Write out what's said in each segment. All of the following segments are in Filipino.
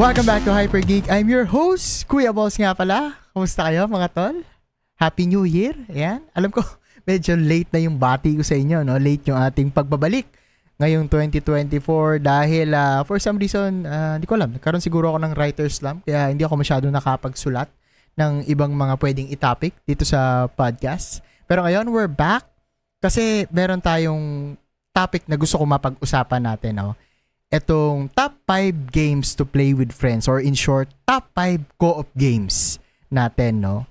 Welcome back to Hyper Geek. I'm your host, Kuya Balls nga pala. Kumusta kayo mga tol? Happy New Year. Ayan. Alam ko, medyo late na yung bati ko sa inyo, no? Late yung ating pagbabalik ngayong 2024 dahil uh, for some reason, uh, hindi ko alam, nagkaroon siguro ako ng writer's slump kaya hindi ako masyado nakapagsulat ng ibang mga pwedeng itopic dito sa podcast. Pero ngayon, we're back kasi meron tayong topic na gusto ko mapag-usapan natin, no? Etong top 5 games to play with friends or in short, top 5 co-op games natin, no?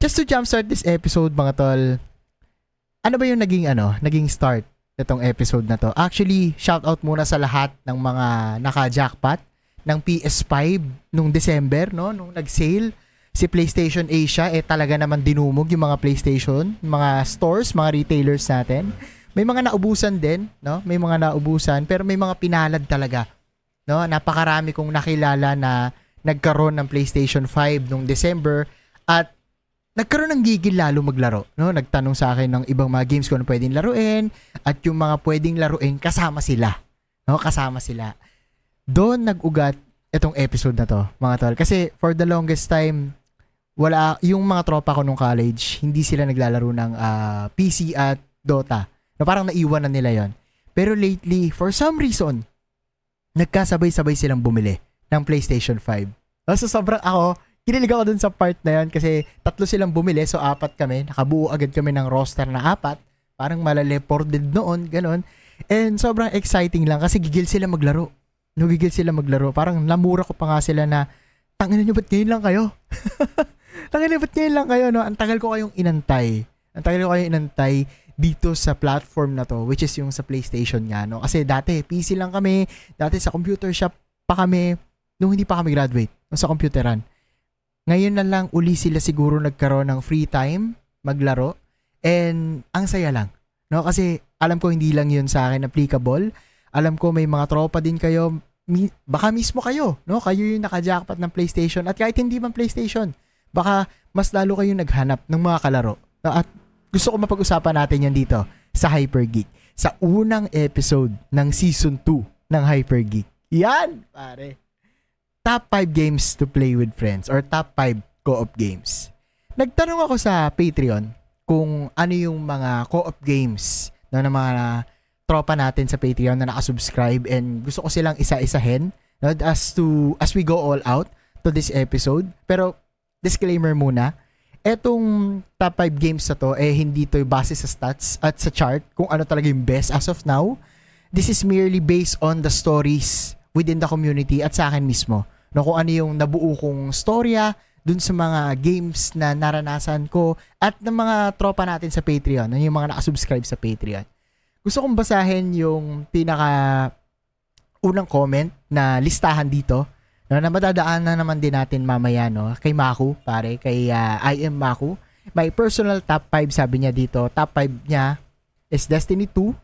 Just to jumpstart this episode, mga tol, ano ba yung naging ano, naging start itong episode na to? Actually, shout out muna sa lahat ng mga naka-jackpot ng PS5 nung December, no? Nung nag-sale si PlayStation Asia, eh talaga naman dinumog yung mga PlayStation, mga stores, mga retailers natin. May mga naubusan din, no? May mga naubusan, pero may mga pinalad talaga. No? Napakarami kong nakilala na nagkaroon ng PlayStation 5 nung December at nagkaroon ng gigil lalo maglaro. No? Nagtanong sa akin ng ibang mga games kung ano pwedeng laruin at yung mga pwedeng laruin kasama sila. No? Kasama sila. Doon nag-ugat itong episode na to, mga tol. Kasi for the longest time, wala, yung mga tropa ko nung college, hindi sila naglalaro ng uh, ah, PC at Dota. No, parang naiwan na nila yon. Pero lately, for some reason, nagkasabay-sabay silang bumili ng PlayStation 5. So sobrang ako, kinilig ako dun sa part na yon kasi tatlo silang bumili, so apat kami. Nakabuo agad kami ng roster na apat. Parang malaleported noon, ganun. And sobrang exciting lang kasi gigil sila maglaro. No, gigil sila maglaro. Parang namura ko pa nga sila na, tangin nyo, ba't ngayon lang kayo? tangin nyo, ba't ngayon lang kayo? No? Ang tagal ko kayong inantay. Ang tagal ko kayong inantay dito sa platform na to, which is yung sa PlayStation nga, no? Kasi dati, PC lang kami, dati sa computer shop pa kami, nung hindi pa kami graduate, sa computeran. Ngayon na lang uli sila siguro nagkaroon ng free time, maglaro, and ang saya lang. No? Kasi alam ko hindi lang yun sa akin applicable. Alam ko may mga tropa din kayo, mi- baka mismo kayo, no? Kayo yung naka-jackpot ng PlayStation at kahit hindi man PlayStation, baka mas lalo kayo naghanap ng mga kalaro. No? At gusto ko mapag-usapan natin yan dito sa Hyper Geek. Sa unang episode ng season 2 ng Hyper Geek. Yan, pare. Top 5 games to play with friends or top 5 co-op games. Nagtanong ako sa Patreon kung ano yung mga co-op games no, ng mga tropa natin sa Patreon na nakasubscribe and gusto ko silang isa-isahin no, as to as we go all out to this episode. Pero disclaimer muna, etong top 5 games na to, eh hindi to base sa stats at sa chart kung ano talaga yung best as of now. This is merely based on the stories within the community at sa akin mismo. No, kung ano yung nabuo kong storya dun sa mga games na naranasan ko at ng mga tropa natin sa Patreon, yung mga nakasubscribe sa Patreon. Gusto kong basahin yung pinaka unang comment na listahan dito No, na madadaan na naman din natin mamaya no kay Maku, pare, kay uh, I am Maku. My personal top 5 sabi niya dito. Top 5 niya is Destiny 2.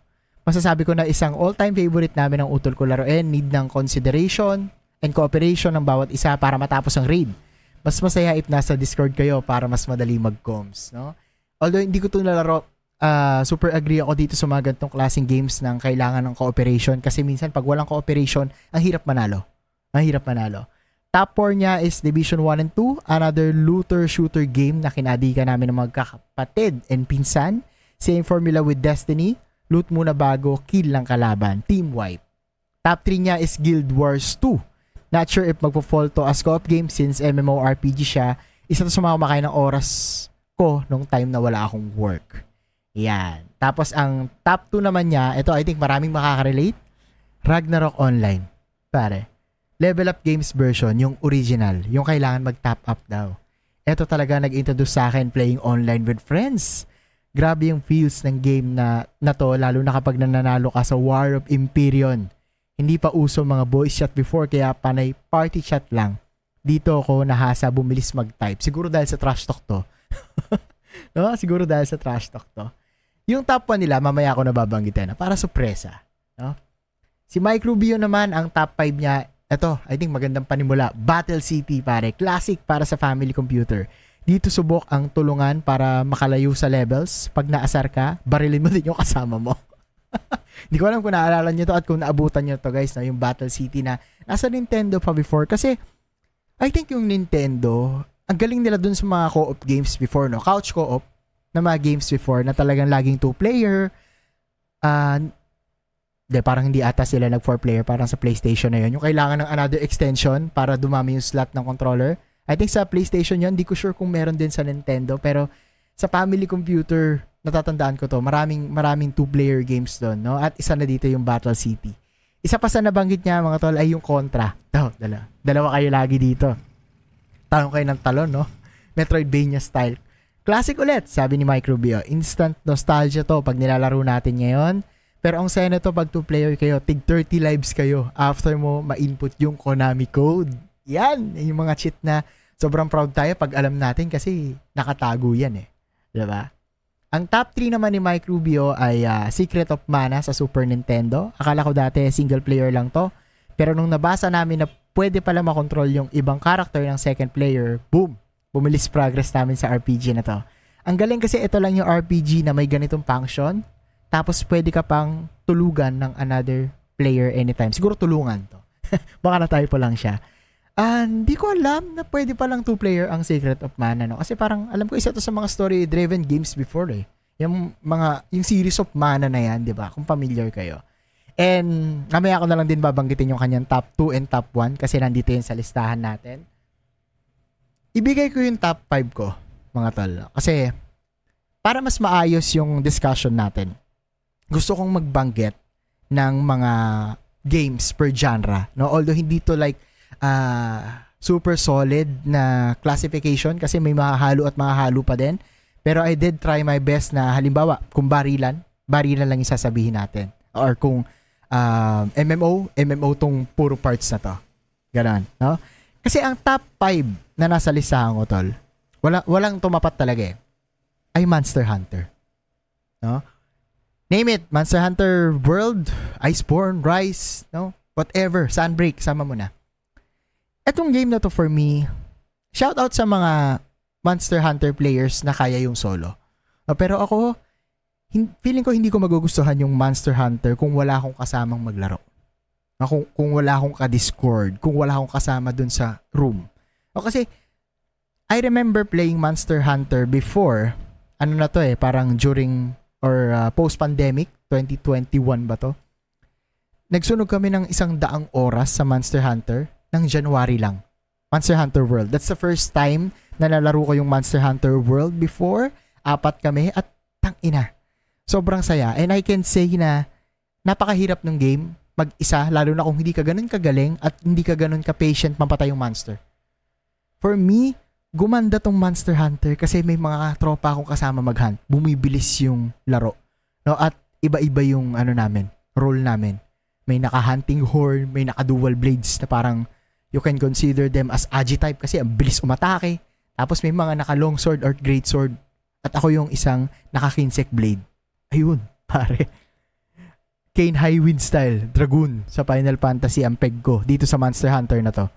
Masasabi ko na isang all-time favorite namin ang utol ko laruin. Need ng consideration and cooperation ng bawat isa para matapos ang raid. Mas masaya if nasa Discord kayo para mas madali mag-coms, no? Although hindi ko 'to nalaro, uh, super agree ako dito sa mga ganitong klaseng games ng kailangan ng cooperation kasi minsan pag walang cooperation, ang hirap manalo mahirap manalo. Top 4 niya is Division 1 and 2, another looter-shooter game na kinadika namin ng magkakapatid and pinsan. Same formula with Destiny, loot muna bago, kill lang kalaban, team wipe. Top 3 niya is Guild Wars 2. Not sure if magpo-fall to as co-op game since MMORPG siya. Isa to sa mga kumakain ng oras ko nung time na wala akong work. Yan. Tapos ang top 2 naman niya, ito I think maraming makaka-relate, Ragnarok Online. Pare, Level Up Games version, yung original, yung kailangan mag-top up daw. Ito talaga nag-introduce sa akin playing online with friends. Grabe yung feels ng game na, na to, lalo na kapag nananalo ka sa War of Imperion. Hindi pa uso mga voice chat before, kaya panay party chat lang. Dito ako nahasa bumilis mag-type. Siguro dahil sa trash talk to. no? Siguro dahil sa trash talk to. Yung top 1 nila, mamaya ako nababanggitin na para sorpresa. No? Si Mike Rubio naman, ang top 5 niya ito, I think magandang panimula. Battle City, pare. Classic para sa family computer. Dito subok ang tulungan para makalayo sa levels. Pag naasar ka, barilin mo din yung kasama mo. Hindi ko alam kung naalala nyo to at kung naabutan nyo to guys, no? yung Battle City na nasa Nintendo pa before. Kasi, I think yung Nintendo, ang galing nila dun sa mga co-op games before, no? Couch co-op na mga games before na talagang laging two-player. Uh, de, parang hindi ata sila nag four-player parang sa PlayStation na yun. Yung kailangan ng another extension para dumami yung slot ng controller. I think sa PlayStation yun, hindi ko sure kung meron din sa Nintendo, pero sa family computer, natatandaan ko to, maraming maraming two-player games doon, no? At isa na dito yung Battle City. Isa pa sa nabanggit niya mga tol ay yung Contra. Oh, dalawa. Dalawa kayo lagi dito. Tanong kayo ng talon, no? Metroidvania style. Classic ulit, sabi ni Mike Rubio. Instant nostalgia to pag nilalaro natin ngayon. Pero ang saya to pag two-player kayo, tig 30 lives kayo after mo ma-input yung Konami code. Yan, yung mga cheat na sobrang proud tayo pag alam natin kasi nakatago yan eh. Diba? Ang top 3 naman ni Mike Rubio ay uh, Secret of Mana sa Super Nintendo. Akala ko dati single player lang to. Pero nung nabasa namin na pwede pala makontrol yung ibang character ng second player, boom! Bumilis progress namin sa RPG na to. Ang galing kasi ito lang yung RPG na may ganitong function. Tapos pwede ka pang tulugan ng another player anytime. Siguro tulungan to. Baka na typo lang siya. Hindi uh, ko alam na pwede palang two-player ang Secret of Mana, no? Kasi parang, alam ko, isa to sa mga story-driven games before, eh. Yung mga, yung series of Mana na yan, di ba? Kung familiar kayo. And, mamaya ko na lang din babanggitin yung kanyang top 2 and top 1 kasi nandito yun sa listahan natin. Ibigay ko yung top 5 ko, mga tol. Kasi, para mas maayos yung discussion natin, gusto kong magbanggit ng mga games per genre, no? Although hindi to like uh, super solid na classification kasi may mahahalo at mahahalo pa din. Pero I did try my best na halimbawa, kung barilan, barilan lang isasabihin natin. Or kung uh, um, MMO, MMO tong puro parts na to. Ganon, no? Kasi ang top 5 na nasa listahan ko, tol, wala, walang tumapat talaga eh, ay Monster Hunter. No? Name it, Monster Hunter World, Iceborne, Rise, no? Whatever, Sunbreak, sama mo na etong game na to for me, shout out sa mga Monster Hunter players na kaya yung solo. Pero ako, feeling ko hindi ko magugustuhan yung Monster Hunter kung wala akong kasamang maglaro. Kung, kung wala akong ka-discord, kung wala akong kasama dun sa room. O kasi, I remember playing Monster Hunter before, ano na to eh, parang during or uh, post-pandemic, 2021 ba to? Nagsunog kami ng isang daang oras sa Monster Hunter ng January lang. Monster Hunter World. That's the first time na nalaro ko yung Monster Hunter World before. Apat kami at tang ina. Sobrang saya. And I can say na napakahirap ng game mag-isa, lalo na kung hindi ka ganun kagaling at hindi ka ganun ka-patient mampatay yung monster. For me, gumanda tong Monster Hunter kasi may mga tropa akong kasama mag-hunt. Bumibilis yung laro. No? At iba-iba yung ano namin, role namin. May naka-hunting horn, may naka-dual blades na parang you can consider them as agi-type kasi ang bilis umatake. Tapos may mga naka-long sword or great sword. At ako yung isang naka-kinsect blade. Ayun, pare. Kane High Wind style, Dragoon sa Final Fantasy ang peg ko dito sa Monster Hunter na to.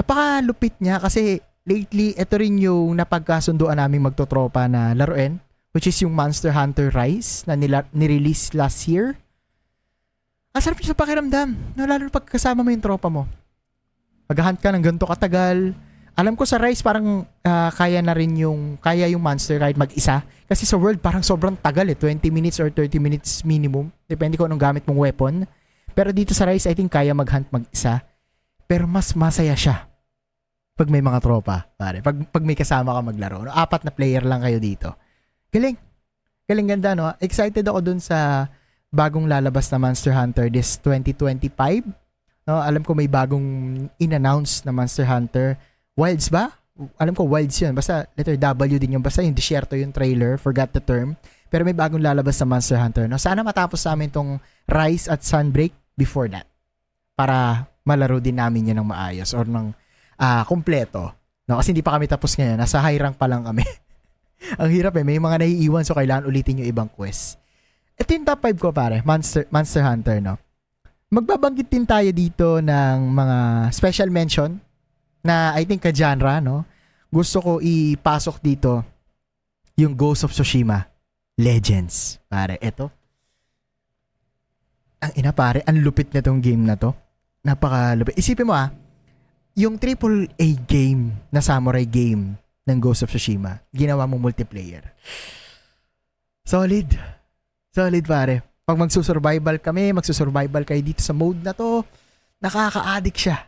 Napakalupit niya kasi lately, ito rin yung napagkasunduan namin magtotropa na laruin, which is yung Monster Hunter Rise na nila, nirelease last year. Ang sarap sa pakiramdam, no, lalo pag kasama mo yung tropa mo maghahunt ka ng ganito katagal. Alam ko sa Rise parang uh, kaya na rin yung kaya yung monster ride mag-isa kasi sa World parang sobrang tagal eh 20 minutes or 30 minutes minimum depende kung anong gamit mong weapon. Pero dito sa Rise I think kaya mag-hunt mag-isa. Pero mas masaya siya pag may mga tropa, pare. Pag pag may kasama ka maglaro. No? Apat na player lang kayo dito. Galing. Galing ganda no. Excited ako dun sa bagong lalabas na Monster Hunter this 2025 No, alam ko may bagong in-announce na Monster Hunter. Wilds ba? Alam ko Wilds yun. Basta letter W din yung basta yung disyerto yung trailer. Forgot the term. Pero may bagong lalabas sa Monster Hunter. No, sana matapos namin tong Rise at Sunbreak before that. Para malaro din namin yan ng maayos or ng uh, kumpleto. No, kasi hindi pa kami tapos ngayon. Nasa high rank pa lang kami. Ang hirap eh. May mga naiiwan so kailangan ulitin yung ibang quest. Ito yung top 5 ko pare. Monster, Monster Hunter, no? Magbabanggit din tayo dito ng mga special mention na I think ka-genre, no? Gusto ko ipasok dito yung Ghost of Tsushima Legends. Pare, eto. ang ina pare, ang lupit na tong game na to. Napaka lupit. Isipin mo ah, yung triple A game na samurai game ng Ghost of Tsushima, ginawa mong multiplayer. Solid. Solid pare. Pag magsusurvival kami, magsusurvival kayo dito sa mode na to, nakaka-addict siya.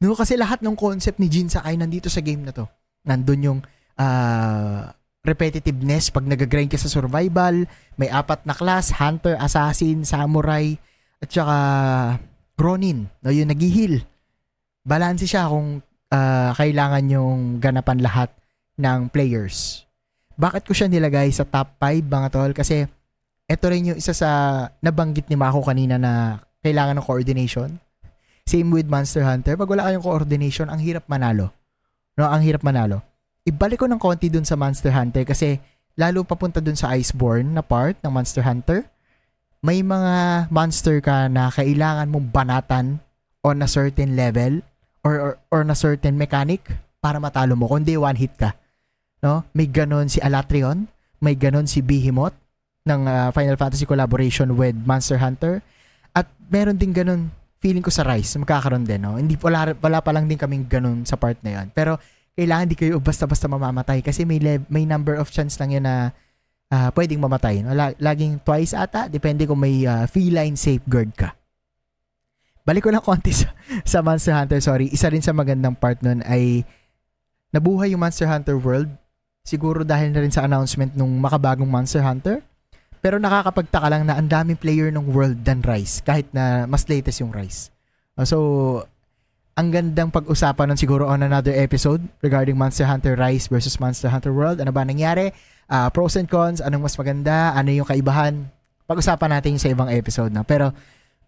No, kasi lahat ng concept ni Jin Sakai nandito sa game na to. Nandun yung uh, repetitiveness pag nag-grind ka sa survival, may apat na class, hunter, assassin, samurai, at saka Ronin, no, yung nag-heal. Balanse siya kung uh, kailangan yung ganapan lahat ng players. Bakit ko siya nilagay sa top 5 mga tol? Kasi ito rin yung isa sa nabanggit ni Mako kanina na kailangan ng coordination. Same with Monster Hunter. Pag wala kayong coordination, ang hirap manalo. No, ang hirap manalo. Ibalik ko ng konti dun sa Monster Hunter kasi lalo papunta dun sa Iceborne na part ng Monster Hunter may mga monster ka na kailangan mong banatan on a certain level or, or, or na certain mechanic para matalo mo. Kundi one hit ka. No? May ganon si Alatrion, may ganon si Behemoth ng uh, Final Fantasy collaboration with Monster Hunter. At meron din ganon feeling ko sa Rise, magkakaroon din, no? Hindi wala wala pa lang din kaming ganun sa part na 'yon. Pero kailangan di kayo basta-basta mamamatay kasi may le- may number of chance lang 'yun na uh, pwedeng mamatay. No? Laging twice ata, depende kung may uh, feline safeguard ka. Balik ko lang konti sa, sa Monster Hunter, sorry. Isa rin sa magandang part nun ay nabuhay yung Monster Hunter World. Siguro dahil na rin sa announcement nung makabagong Monster Hunter. Pero nakakapagtaka lang na ang daming player ng World than Rise, kahit na mas latest yung Rise. Uh, so, ang gandang pag-usapan nun siguro on another episode regarding Monster Hunter Rise versus Monster Hunter World. Ano ba nangyari? uh, pros and cons, anong mas maganda, ano yung kaibahan. Pag-usapan natin sa ibang episode na. Pero,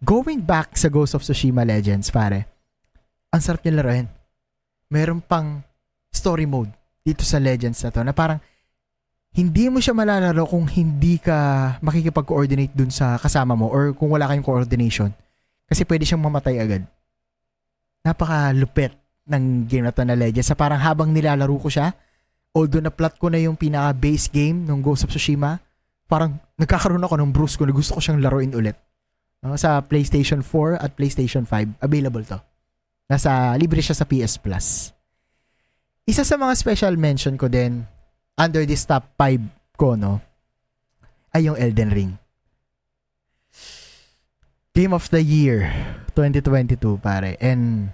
going back sa Ghost of Tsushima Legends, pare, ang sarap niya laruin. Meron pang story mode dito sa Legends na to na parang hindi mo siya malalaro kung hindi ka makikipag-coordinate dun sa kasama mo or kung wala kayong coordination. Kasi pwede siyang mamatay agad. Napaka-lupet ng game na to na Legends. Sa parang habang nilalaro ko siya, although na-plot ko na yung pinaka-base game ng Ghost of Tsushima, parang nagkakaroon ako ng bruise ko na gusto ko siyang laruin ulit. No, sa PlayStation 4 at PlayStation 5, available to. Nasa, libre siya sa PS Plus. Isa sa mga special mention ko din, under this top 5 ko, no, ay yung Elden Ring. Game of the Year 2022, pare. And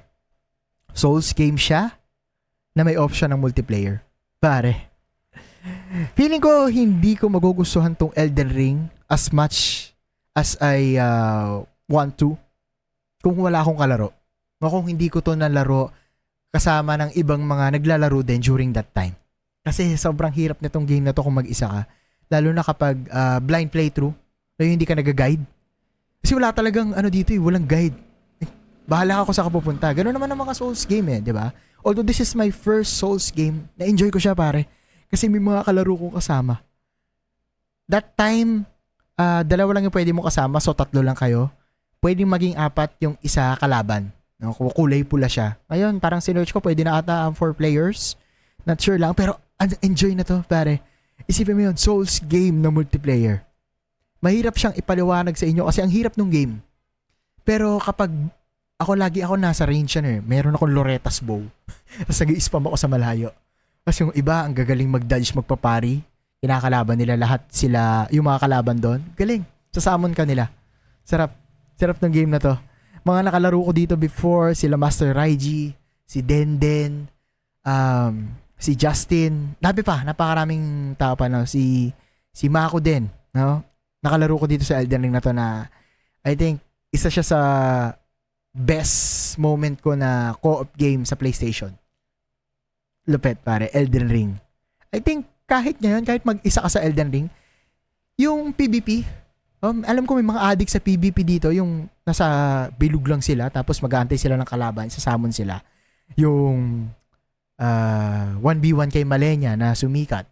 Souls game siya na may option ng multiplayer. Pare. Feeling ko hindi ko magugustuhan tong Elden Ring as much as I uh, want to kung wala akong kalaro. O kung hindi ko to nalaro kasama ng ibang mga naglalaro din during that time. Kasi sobrang hirap nitong game na to kung mag-isa ka. Lalo na kapag uh, blind playthrough, na hindi ka nag-guide. Kasi wala talagang ano dito eh, walang guide. Eh, bahala ka kung saan ka pupunta. Ganun naman ang mga Souls game eh, di ba? Although this is my first Souls game, na-enjoy ko siya pare. Kasi may mga kalaro kong kasama. That time, uh, dalawa lang yung pwede mo kasama, so tatlo lang kayo. Pwedeng maging apat yung isa kalaban. No, kulay pula siya. Ngayon, parang sinerch ko, pwede na ata ang four players. Not sure lang, pero enjoy na to, pare. Isipin mo yun, Souls game na multiplayer. Mahirap siyang ipaliwanag sa inyo kasi ang hirap ng game. Pero kapag ako lagi ako nasa range yan eh. Meron akong Loretta's bow. Tapos nag-i-spam ako sa malayo. Tapos yung iba, ang gagaling mag-dodge, magpapari. Kinakalaban nila lahat sila, yung mga kalaban doon. Galing. Sasamon ka nila. Sarap. Sarap ng game na to. Mga nakalaro ko dito before, sila Master Raiji, si Denden, um, si Justin. Nabi pa, napakaraming tao pa no. Si, si Mako din. No? Nakalaro ko dito sa Elden Ring na to na I think isa siya sa best moment ko na co-op game sa PlayStation. Lupet pare, Elden Ring. I think kahit ngayon, kahit mag-isa ka sa Elden Ring, yung PvP, um, alam ko may mga addict sa PvP dito, yung nasa bilog lang sila, tapos mag-aantay sila ng kalaban, sasamon sila. Yung uh, 1v1 kay Malenya na sumikat.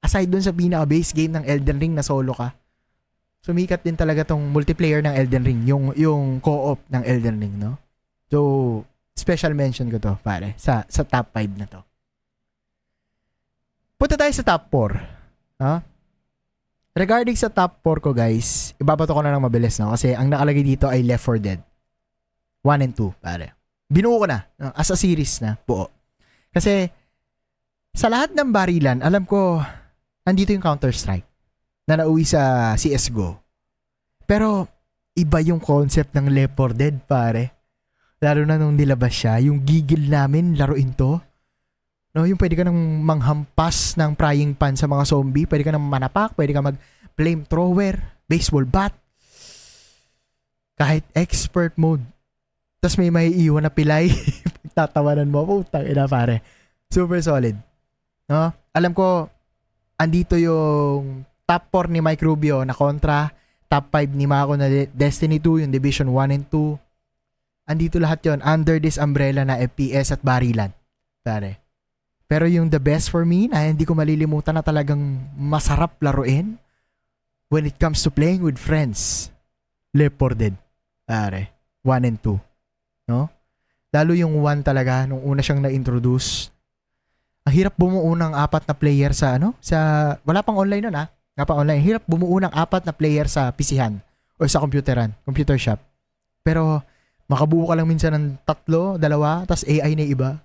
Aside dun sa pinaka-base game ng Elden Ring na solo ka, sumikat din talaga tong multiplayer ng Elden Ring, yung yung co-op ng Elden Ring, no? So, special mention ko to, pare, sa sa top 5 na to. Punta tayo sa top 4. Ha? Regarding sa top 4 ko guys, ibabato ko na lang mabilis no kasi ang nakalagay dito ay Left 4 Dead. 1 and 2, pare. Binuo ko na as a series na buo. Kasi sa lahat ng barilan, alam ko andito yung Counter-Strike na nauwi sa CS:GO. Pero iba yung concept ng Left 4 Dead, pare. Lalo na nung nilabas siya, yung gigil namin laruin to. No, yung pwede ka nang manghampas ng frying pan sa mga zombie, pwede ka nang manapak, pwede ka mag flamethrower, baseball bat. Kahit expert mode. Tapos may may iwan na pilay. Tatawanan mo, putang ina pare. Super solid. No? Alam ko, andito yung top 4 ni Mike Rubio na kontra, top 5 ni Mako na Destiny 2, yung Division 1 and 2. Andito lahat yon under this umbrella na FPS at barilan. Pare. Pero yung the best for me na hindi ko malilimutan na talagang masarap laruin when it comes to playing with friends. Left 4 Dead. Pare. 1 and 2. No? Lalo yung 1 talaga, nung una siyang na-introduce. Ang hirap bumuo ng apat na player sa ano? Sa, wala pang online nun ah. Nga pa online. Hirap bumuo ng apat na player sa PChan o sa computeran, computer shop. Pero makabuo ka lang minsan ng tatlo, dalawa, tas AI na iba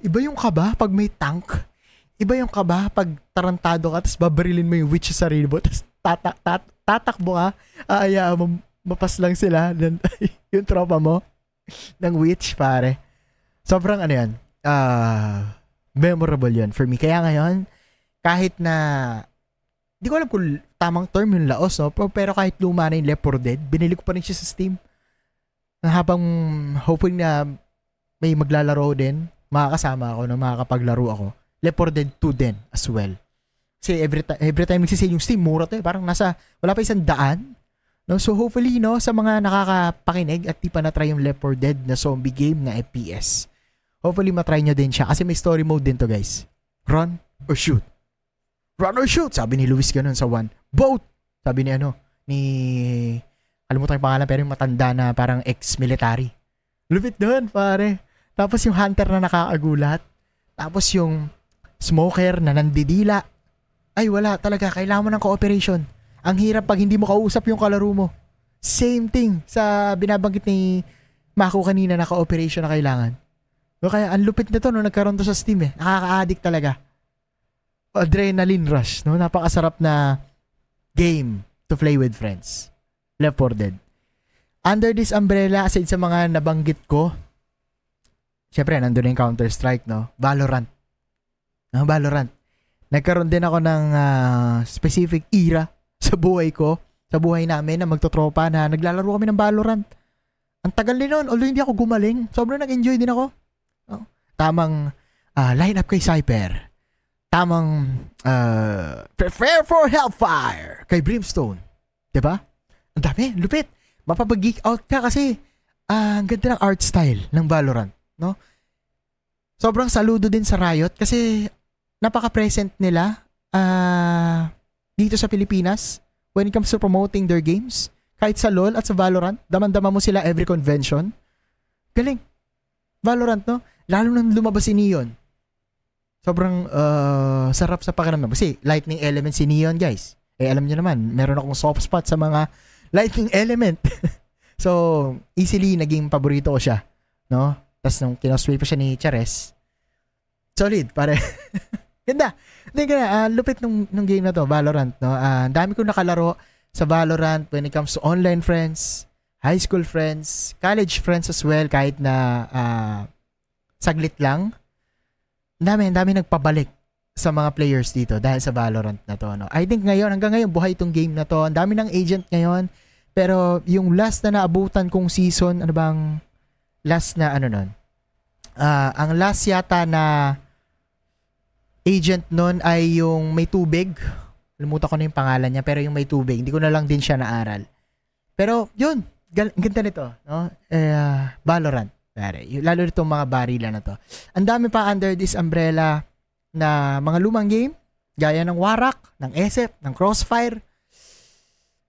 Iba yung kaba pag may tank. Iba yung kaba pag tarantado ka tapos babarilin mo yung witch sa sarili mo tapos tatak, tat, tatakbo ka. Aaya mo, mapas lang sila ng, yung tropa mo ng witch pare. Sobrang ano yan. Uh, memorable yun for me. Kaya ngayon, kahit na di ko alam kung tamang term yung laos, no? Pero kahit luma na yung Left 4 Dead, binili ko pa rin siya sa Steam. Habang hoping na may maglalaro din makakasama ako na makakapaglaro ako. Left 4 Dead 2 din as well. Kasi every, ta- every time nagsisale yung Steam, mura to eh. Parang nasa, wala pa isang daan. No? So hopefully, no, sa mga nakakapakinig at di pa na-try yung Left 4 Dead na zombie game na FPS, hopefully matry nyo din siya. Kasi may story mode din to guys. Run or shoot. Run or shoot, sabi ni Luis ganun sa one. Boat! Sabi ni ano, ni, alam mo tayong pangalan, pero yung matanda na parang ex-military. Lupit doon, pare. Tapos yung hunter na nakakagulat. Tapos yung smoker na nandidila. Ay wala talaga, kailangan mo ng cooperation. Ang hirap pag hindi mo kausap yung kalaro mo. Same thing sa binabanggit ni Mako kanina na cooperation na kailangan. No, kaya ang lupit nito no nagkaroon to sa Steam eh. Nakaka-addict talaga. Adrenaline rush, no? Napakasarap na game to play with friends. Left 4 Dead. Under this umbrella, aside sa mga nabanggit ko, syempre, nandun yung Counter-Strike, no? Valorant. No, Valorant. Nagkaroon din ako ng uh, specific era sa buhay ko, sa buhay namin na magtotropa na naglalaro kami ng Valorant. Ang tagal din noon, although hindi ako gumaling, sobrang nag-enjoy din ako. No? Tamang uh, line-up kay Cyper. Tamang uh, prepare for Hellfire kay Brimstone. 'Di ba? Ang dami, lupit. Mapapag-geek out ka kasi uh, ang ganda ng art style ng Valorant no? Sobrang saludo din sa Riot kasi napaka-present nila uh, dito sa Pilipinas when it comes to promoting their games. Kahit sa LoL at sa Valorant, daman-dama mo sila every convention. Galing. Valorant, no? Lalo nang lumabas si Neon. Sobrang uh, sarap sa pakiramdam. Kasi lightning element si Neon, guys. Eh, alam niyo naman, meron akong soft spot sa mga lightning element. so, easily naging paborito ko siya. No? Tapos nung kinosplay pa siya ni Chares, solid, pare. Ganda. Hindi ka uh, lupit nung, nung game na to, Valorant, no? Uh, dami ko nakalaro sa Valorant when it comes to online friends, high school friends, college friends as well, kahit na uh, saglit lang. Ang dami, ang dami nagpabalik sa mga players dito dahil sa Valorant na to. No? I think ngayon, hanggang ngayon, buhay itong game na to. Ang dami ng agent ngayon. Pero yung last na naabutan kong season, ano bang last na ano nun, uh, ang last yata na agent nun ay yung may tubig. Limutan ko na yung pangalan niya, pero yung may tubig. Hindi ko na lang din siya naaral. Pero, yun. Gal- ganda nito. No? Uh, Valorant. Pare. Lalo nitong mga barila na to. Ang dami pa under this umbrella na mga lumang game. Gaya ng Warak, ng SF, ng Crossfire.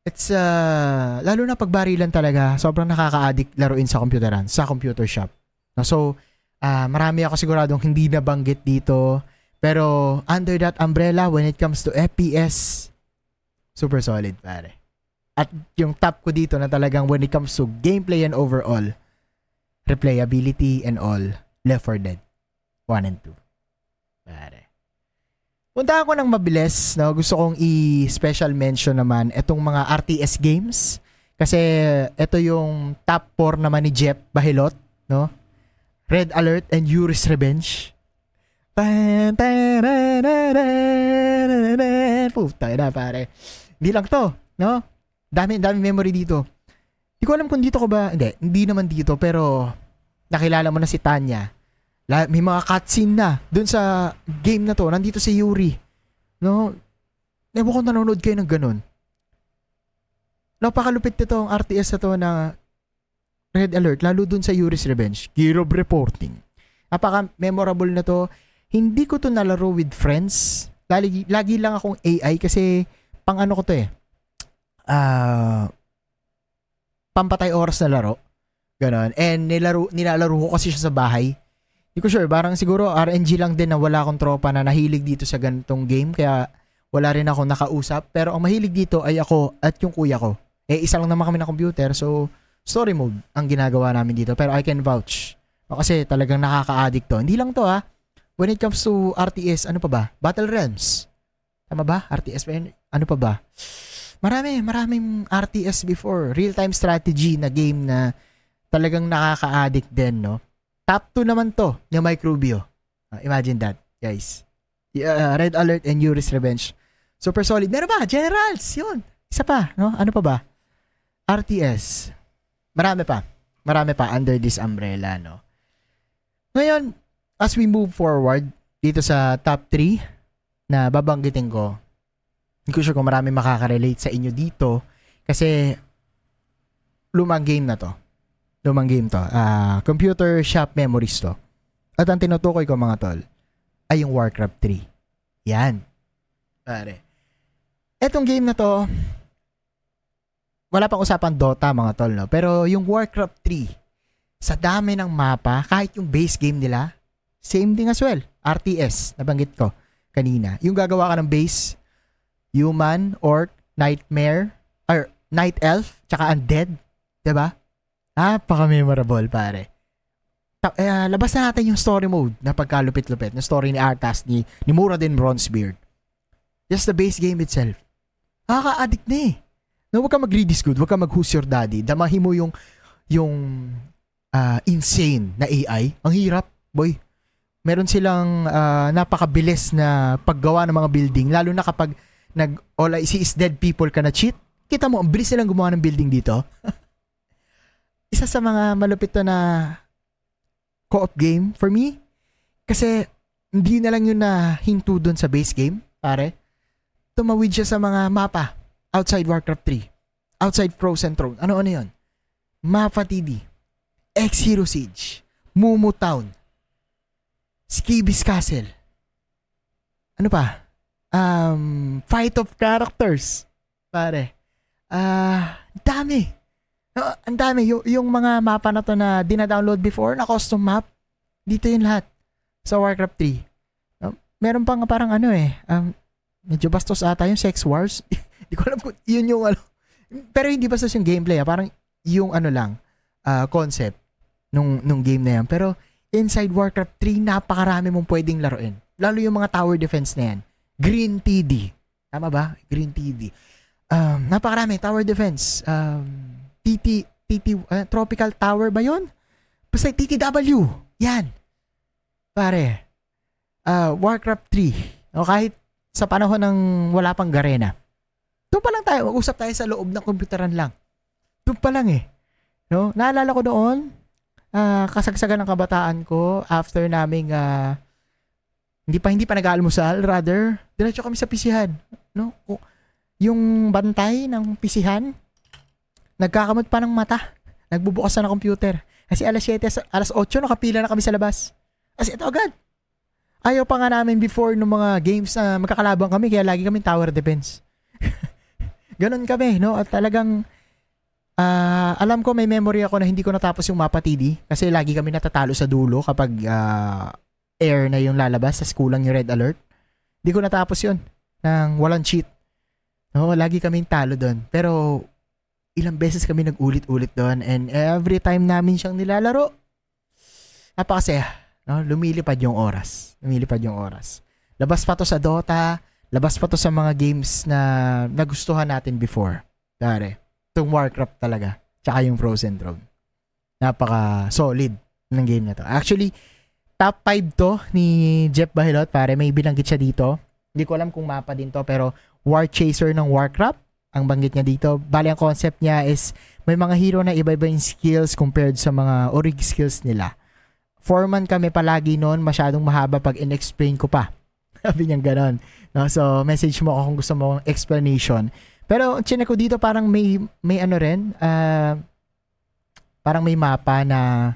It's, uh, lalo na pagbarilan talaga, sobrang nakaka-addict laruin sa computeran, sa computer shop. No, so, uh, marami ako siguradong hindi nabanggit dito. Pero, under that umbrella, when it comes to FPS, Super solid, pare. At yung top ko dito na talagang when it comes to gameplay and overall, replayability and all, Left 4 Dead 1 and 2. Pare. Punta ako ng mabilis, no? Gusto kong i-special mention naman itong mga RTS games. Kasi ito yung top 4 naman ni Jeff Bahilot, no? Red Alert and Yuri's Revenge. Puta na pare. Hindi lang to, no? Dami, dami memory dito. Hindi ko alam kung dito ko ba, hindi, hindi naman dito, pero nakilala mo na si Tanya may mga cutscene na dun sa game na to. Nandito si Yuri. No? Ewan ko nanonood kayo ng ganun. Napakalupit nito ang RTS na to na Red Alert, lalo dun sa Yuri's Revenge. Gear of Reporting. Napaka-memorable na to. Hindi ko to nalaro with friends. Lagi, lagi lang akong AI kasi pang ano ko to eh. Uh, pampatay oras na laro. Ganon. And nilaro, nilalaro ko kasi siya sa bahay. Hindi ko sure, parang siguro RNG lang din na wala akong tropa na nahilig dito sa ganitong game kaya wala rin ako nakausap. Pero ang mahilig dito ay ako at yung kuya ko. Eh, isa lang naman kami na computer so story mode ang ginagawa namin dito. Pero I can vouch. Kasi talagang nakaka-addict to. Hindi lang to ha. When it comes to RTS, ano pa ba? Battle Realms. Tama ba? RTS Ano pa ba? Marami, maraming RTS before. Real-time strategy na game na talagang nakaka-addict din, no? Top 2 naman to ni Mike Rubio. Uh, imagine that, guys. Uh, Red Alert and Yuri's Revenge. Super solid. Meron ba? Generals! Yun. Isa pa, no? Ano pa ba? RTS. Marami pa. Marami pa under this umbrella, no? Ngayon, as we move forward dito sa top 3 na babanggitin ko, hindi ko sure kung marami makaka-relate sa inyo dito kasi lumang game na to lumang game to. Uh, computer shop memories to. At ang tinutukoy ko mga tol, ay yung Warcraft 3. Yan. Pare. Etong game na to, wala pang usapan Dota mga tol, no? Pero yung Warcraft 3, sa dami ng mapa, kahit yung base game nila, same thing as well. RTS, nabanggit ko kanina. Yung gagawa ka ng base, human, orc, nightmare, or night elf, tsaka undead, ba? Napaka-memorable, pare. Ta- uh, labas na natin yung story mode na pagkalupit-lupit, na story ni Arthas, ni, ni Muradin Bronzebeard. Just the base game itself. Nakaka-addict na eh. No, huwag ka mag-read is good, huwag ka mag-who's your daddy. Damahin mo yung, yung uh, insane na AI. Ang hirap, boy. Meron silang uh, napakabilis na paggawa ng mga building, lalo na kapag nag all I see is dead people ka na cheat. Kita mo, ang bilis silang gumawa ng building dito. isa sa mga malupit to na co-op game for me. Kasi hindi na lang yun na hinto doon sa base game, pare. Tumawid siya sa mga mapa outside Warcraft 3. Outside Frozen Throne. Ano-ano yun? Mapa TD. X-Hero Siege. Mumu Town. Skibis Castle. Ano pa? Um, Fight of Characters. Pare. Ah, uh, dami Uh, ang dami. Y- yung mga mapa na to na dina-download before na custom map, dito yun lahat. Sa Warcraft 3. Uh, meron pang parang ano eh, um, medyo bastos ata yung Sex Wars. Hindi ko alam kung yun yung ano. Pero hindi bastos yung gameplay. Ah. Parang yung ano lang, uh, concept nung, nung game na yan. Pero inside Warcraft 3, napakarami mong pwedeng laruin. Lalo yung mga tower defense na yan. Green TD. Tama ba? Green TD. Um, napakarami. Tower defense. Um, TT, TT, uh, Tropical Tower ba yon? Basta TTW. Yan. Pare. Uh, Warcraft 3. O kahit sa panahon ng wala pang Garena. Doon pa lang tayo. Usap tayo sa loob ng komputeran lang. Doon pa lang eh. No? Naalala ko doon, uh, kasagsagan ng kabataan ko after naming uh, hindi pa hindi pa nag-aalmusal, rather diretso kami sa pisihan, no? Yung bantay ng pisihan, Nagkakamot pa ng mata. Nagbubukas na ng computer. Kasi alas 7, alas 8, nakapila na kami sa labas. Kasi ito agad. Ayaw pa nga namin before ng mga games na magkakalabang kami, kaya lagi kami tower defense. Ganon kami, no? At talagang, uh, alam ko may memory ako na hindi ko natapos yung mapa TD kasi lagi kami natatalo sa dulo kapag uh, air na yung lalabas, sa kulang yung red alert. Hindi ko natapos yun nang walang cheat. No, lagi kaming talo doon. Pero ilang beses kami nag-ulit-ulit doon and every time namin siyang nilalaro, napakasaya. No? Lumilipad yung oras. Lumilipad yung oras. Labas pa to sa Dota, labas pa to sa mga games na nagustuhan natin before. Dare. Itong Warcraft talaga. Tsaka yung Frozen Throne. Napaka solid ng game na to. Actually, top 5 to ni Jeff Bahilot. Pare, may binanggit siya dito. Hindi ko alam kung mapa din to, pero War Chaser ng Warcraft, ang banggit niya dito. Bali, ang concept niya is may mga hero na iba-iba yung skills compared sa mga orig skills nila. Foreman kami palagi noon, masyadong mahaba pag in-explain ko pa. Sabi niya ganon. No? So, message mo ako kung gusto mo explanation. Pero, chinek ko dito parang may, may ano rin, uh, parang may mapa na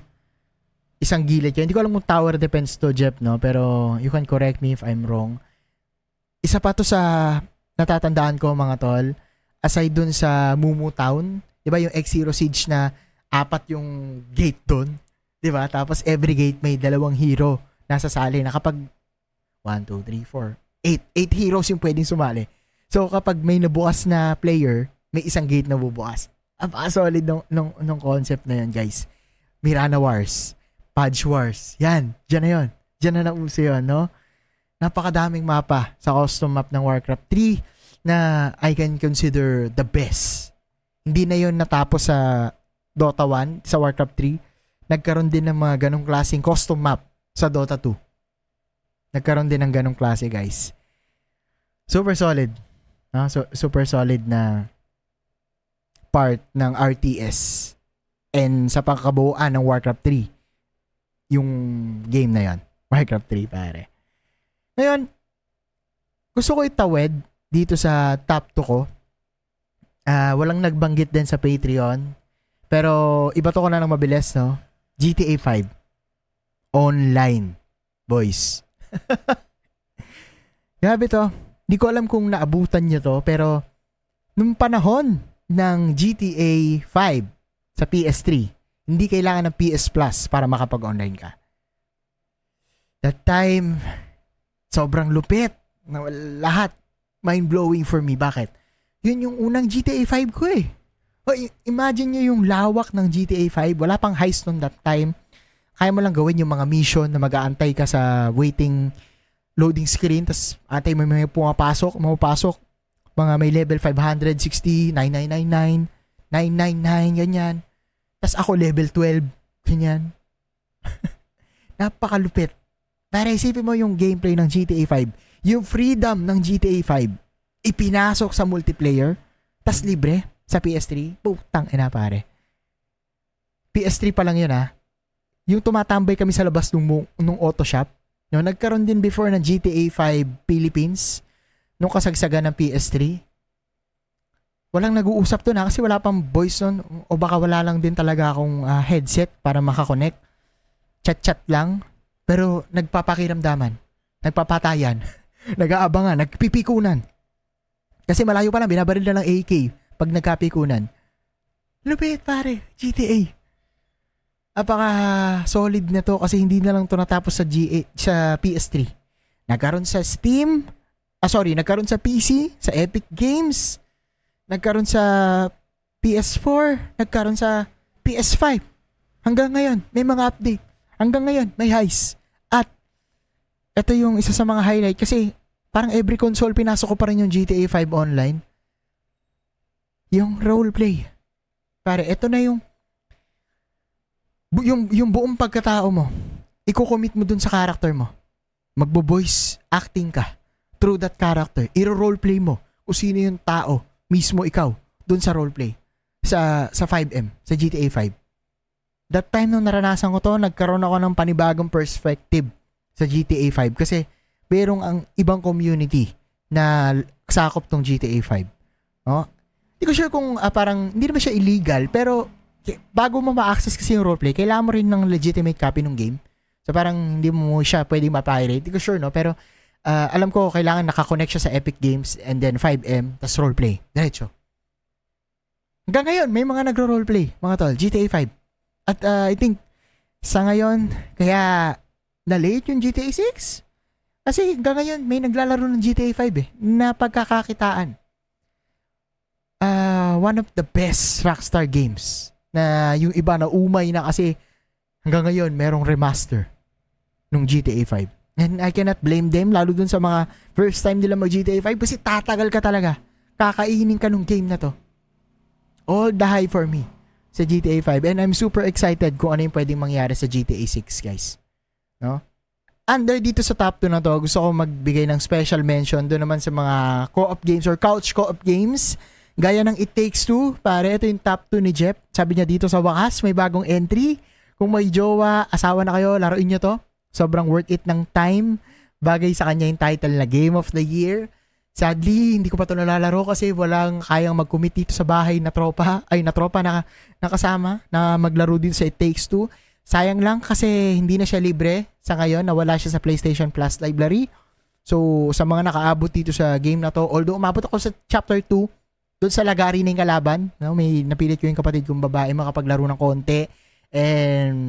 isang gilid yun. Hindi ko alam kung tower defense to, Jeff, no? Pero you can correct me if I'm wrong. Isa pa to sa natatandaan ko, mga tol. Aside dun sa Mumu Town, di ba yung X-Zero Siege na apat yung gate dun? Di ba? Tapos every gate may dalawang hero nasa sali na kapag 1, 2, 3, 4, 8. 8 heroes yung pwedeng sumali. So kapag may nabukas na player, may isang gate na bubukas. Ang solid nung, nung, nung concept na yun, guys. Mirana Wars Pudge Wars. Yan, dyan na yun. Dyan na nauso yun, no? Napakadaming mapa sa custom map ng Warcraft 3 na I can consider the best. Hindi na yun natapos sa Dota 1, sa Warcraft 3. Nagkaroon din ng mga ganong klaseng custom map sa Dota 2. Nagkaroon din ng ganong klase, guys. Super solid. No? So, super solid na part ng RTS and sa pagkabuuan ng Warcraft 3 yung game na yon Minecraft 3 pare. Ngayon, gusto ko itawid dito sa top 2 ko. Uh, walang nagbanggit din sa Patreon. Pero iba to ko na ng mabilis, no? GTA 5. Online. Boys. Grabe to. Hindi ko alam kung naabutan nyo to, pero nung panahon ng GTA 5 sa PS3, hindi kailangan ng PS Plus para makapag-online ka. That time, sobrang lupit. Lahat. Mind-blowing for me. Bakit? Yun yung unang GTA 5 ko eh. O, imagine nyo yung lawak ng GTA 5. Wala pang heist noon that time. Kaya mo lang gawin yung mga mission na mag-aantay ka sa waiting loading screen. Tapos antay mo may pumapasok, pumapasok. Mga may level 560, 9999, 999, ganyan. Tapos ako level 12. Ganyan. Napakalupit. Para isipin mo yung gameplay ng GTA 5. Yung freedom ng GTA 5. Ipinasok sa multiplayer. Tas libre sa PS3. Putang ina pare. PS3 pa lang yun ha. Yung tumatambay kami sa labas nung, nung auto shop. No, nagkaroon din before ng GTA 5 Philippines nung kasagsagan ng PS3 walang nag-uusap doon ha kasi wala pang voice nun o baka wala lang din talaga akong uh, headset para makakonect. Chat-chat lang pero nagpapakiramdaman, nagpapatayan, nag-aabangan, nagpipikunan. Kasi malayo pa lang, binabaril na ng AK pag nagkapikunan. Lupit pare, GTA. Apaka solid na to kasi hindi na lang to natapos sa GA, sa PS3. Nagkaroon sa Steam, ah sorry, nagkaroon sa PC, sa Epic Games, nagkaroon sa PS4, nagkaroon sa PS5. Hanggang ngayon, may mga update. Hanggang ngayon, may highs. Ito yung isa sa mga highlight kasi parang every console pinasok ko pa rin yung GTA 5 online. Yung roleplay. Pare, ito na yung bu- yung, yung buong pagkatao mo. Iko-commit mo dun sa character mo. Magbo-voice acting ka through that character. Iro-roleplay mo kung sino yung tao mismo ikaw doon sa roleplay sa sa 5M, sa GTA 5. That time nung naranasan ko to, nagkaroon ako ng panibagong perspective sa GTA 5 kasi merong ang ibang community na sakop tong GTA 5. No? Hindi ko sure kung uh, parang hindi naman siya illegal pero bago mo ma-access kasi yung roleplay, kailangan mo rin ng legitimate copy ng game. So parang hindi mo siya pwedeng ma-pirate. Hindi ko sure no, pero uh, alam ko kailangan nakakonect siya sa Epic Games and then 5M, tas roleplay. Diretso. Hanggang ngayon, may mga nagro-roleplay, mga tol, GTA 5. At uh, I think, sa ngayon, kaya na-late yung GTA 6. Kasi hanggang ngayon, may naglalaro ng GTA 5 eh, na pagkakakitaan. uh, one of the best Rockstar games na yung iba na umay na kasi hanggang ngayon merong remaster nung GTA 5. And I cannot blame them lalo dun sa mga first time nila mag GTA 5 kasi tatagal ka talaga. Kakainin ka nung game na to. All the high for me sa GTA 5 and I'm super excited kung ano yung pwedeng mangyari sa GTA 6 guys. No? Under dito sa top 2 na to, gusto ko magbigay ng special mention doon naman sa mga co-op games or couch co-op games Gaya ng It Takes Two, pare, ito yung top 2 ni Jeff. Sabi niya dito sa wakas, may bagong entry. Kung may jowa, asawa na kayo, laruin niyo to. Sobrang worth it ng time. Bagay sa kanya yung title na Game of the Year. Sadly, hindi ko pa ito nalalaro kasi walang kayang mag-commit dito sa bahay na tropa, ay na tropa na nakasama na maglaro dito sa It Takes Two. Sayang lang kasi hindi na siya libre sa ngayon, nawala siya sa PlayStation Plus library. So, sa mga nakaabot dito sa game na to, although umabot ako sa chapter 2, doon sa lagari ng kalaban, no, may napilit ko yung kapatid kong babae makapaglaro ng konti. And